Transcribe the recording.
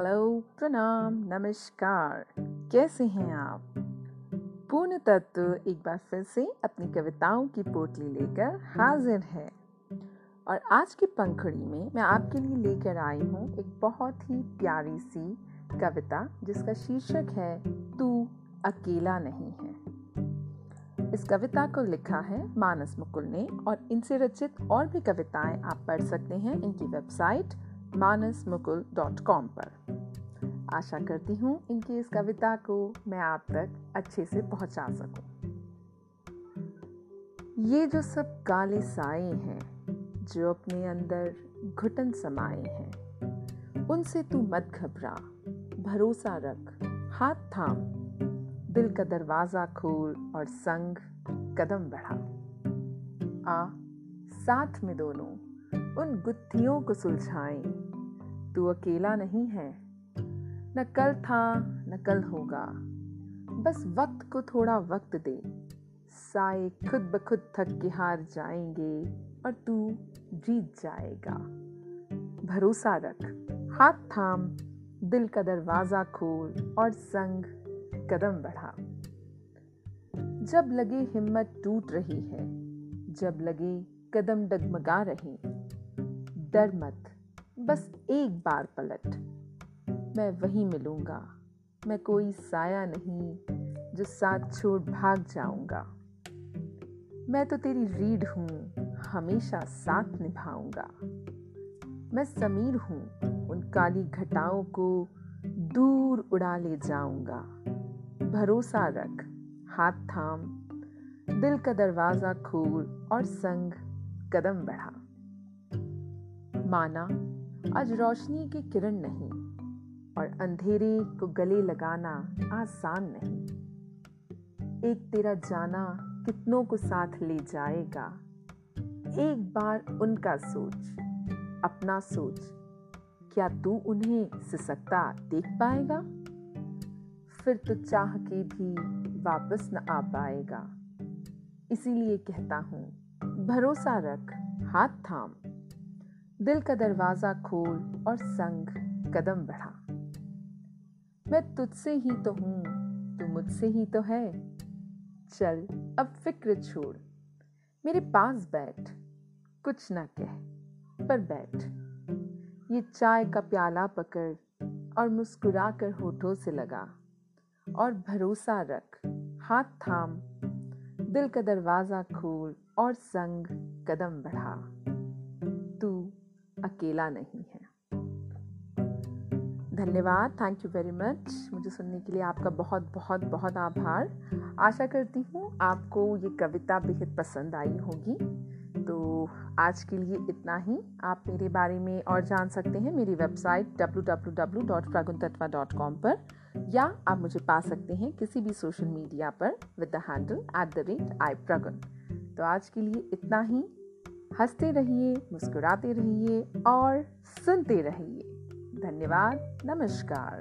Hello, प्रणाम, नमस्कार। कैसे हैं आप? पूर्ण तत्व एक बार फिर से अपनी कविताओं की पोटली लेकर हाजिर है। और आज की पंखड़ी में मैं आपके लिए लेकर आई हूँ एक बहुत ही प्यारी सी कविता, जिसका शीर्षक है, तू अकेला नहीं है। इस कविता को लिखा है मानस मुकुल ने, और इनसे रचित और भी कविताएँ आप पढ़ सकते हैं इनकी website Manas Mukul dot com पर। आशा करती हूँ इनकी इस कविता को मैं आप तक अच्छे से पहुँचा सकूँ। ये जो सब काले साए हैं, जो अपने अंदर घुटन समाए हैं, उनसे तू मत घबरा, भरोसा रख, हाथ थाम, दिल का दरवाज़ा खोल और संग कदम बढ़ा। आ, साथ में दोनों। उन गुत्थियों को सुलझाएँ। तू अकेला नहीं है। न कल था, न कल होगा। बस वक्त को थोड़ा वक्त दे। साए खुद ब खुद थक के हार जाएँगे और तू जीत जाएगा। भरोसा रख। हाथ थाम। दिल का दरवाज़ा खोल और संग कदम बढ़ा। जब लगे हिम्मत टूट रही है, जब लगे कदम डगमगा रहे डर मत। बस एक बार पलट। मैं वहीं मिलूँगा। मैं कोई साया नहीं जो साथ छोड़ भाग जाऊँगा। मैं तो तेरी रीढ़ हूँ, हमेशा साथ निभाऊँगा। मैं समीर हूँ, उन काली घटाओं को दूर उड़ा ले जाऊँगा। भरोसा रख, हाथ थाम, दिल का दरवाज़ा खोल और संग कदम बढ़ा। माना, आज रोशनी की किरण नहीं और अंधेरे को गले लगाना आसान नहीं। एक तेरा जाना कितनों को साथ ले जाएगा। एक बार उनका सोच, अपना सोच, क्या तू उन्हें सिसकता देख पाएगा? फिर तो चाह के भी वापस न आ पाएगा। इसीलिए कहता हूँ, भरोसा रख, हाथ थाम। दिल का दरवाज़ा खोल और संग कदम बढ़ा। मैं तुझसे ही तो हूँ, तू मुझसे ही तो है। चल, अब फ़िक्र छोड़। मेरे पास बैठ। कुछ ना कह, पर बैठ। ये चाय का प्याला पकड़ और मुस्कुरा कर होठों से लगा। और भरोसा रख, हाथ थाम। दिल का दरवाज़ा खोल और संग कदम बढ़ा। अकेला नहीं है। धन्यवाद। थैंक यू वेरी मच मुझे सुनने के लिए आपका बहुत बहुत बहुत आभार। आशा करती हूँ आपको ये कविता बेहद पसंद आई होगी। तो आज के लिए इतना ही। आप मेरे बारे में और जान सकते हैं मेरी वेबसाइट www.praguntatva.com पर, या आप मुझे पा सकते हैं किसी भी सोशल मीडिया पर with the handle at the rate I Pragun तो आज के लिए इतना ही। हँसते रहिए मुस्कुराते रहिए और सुनते रहिए। धन्यवाद नमस्कार।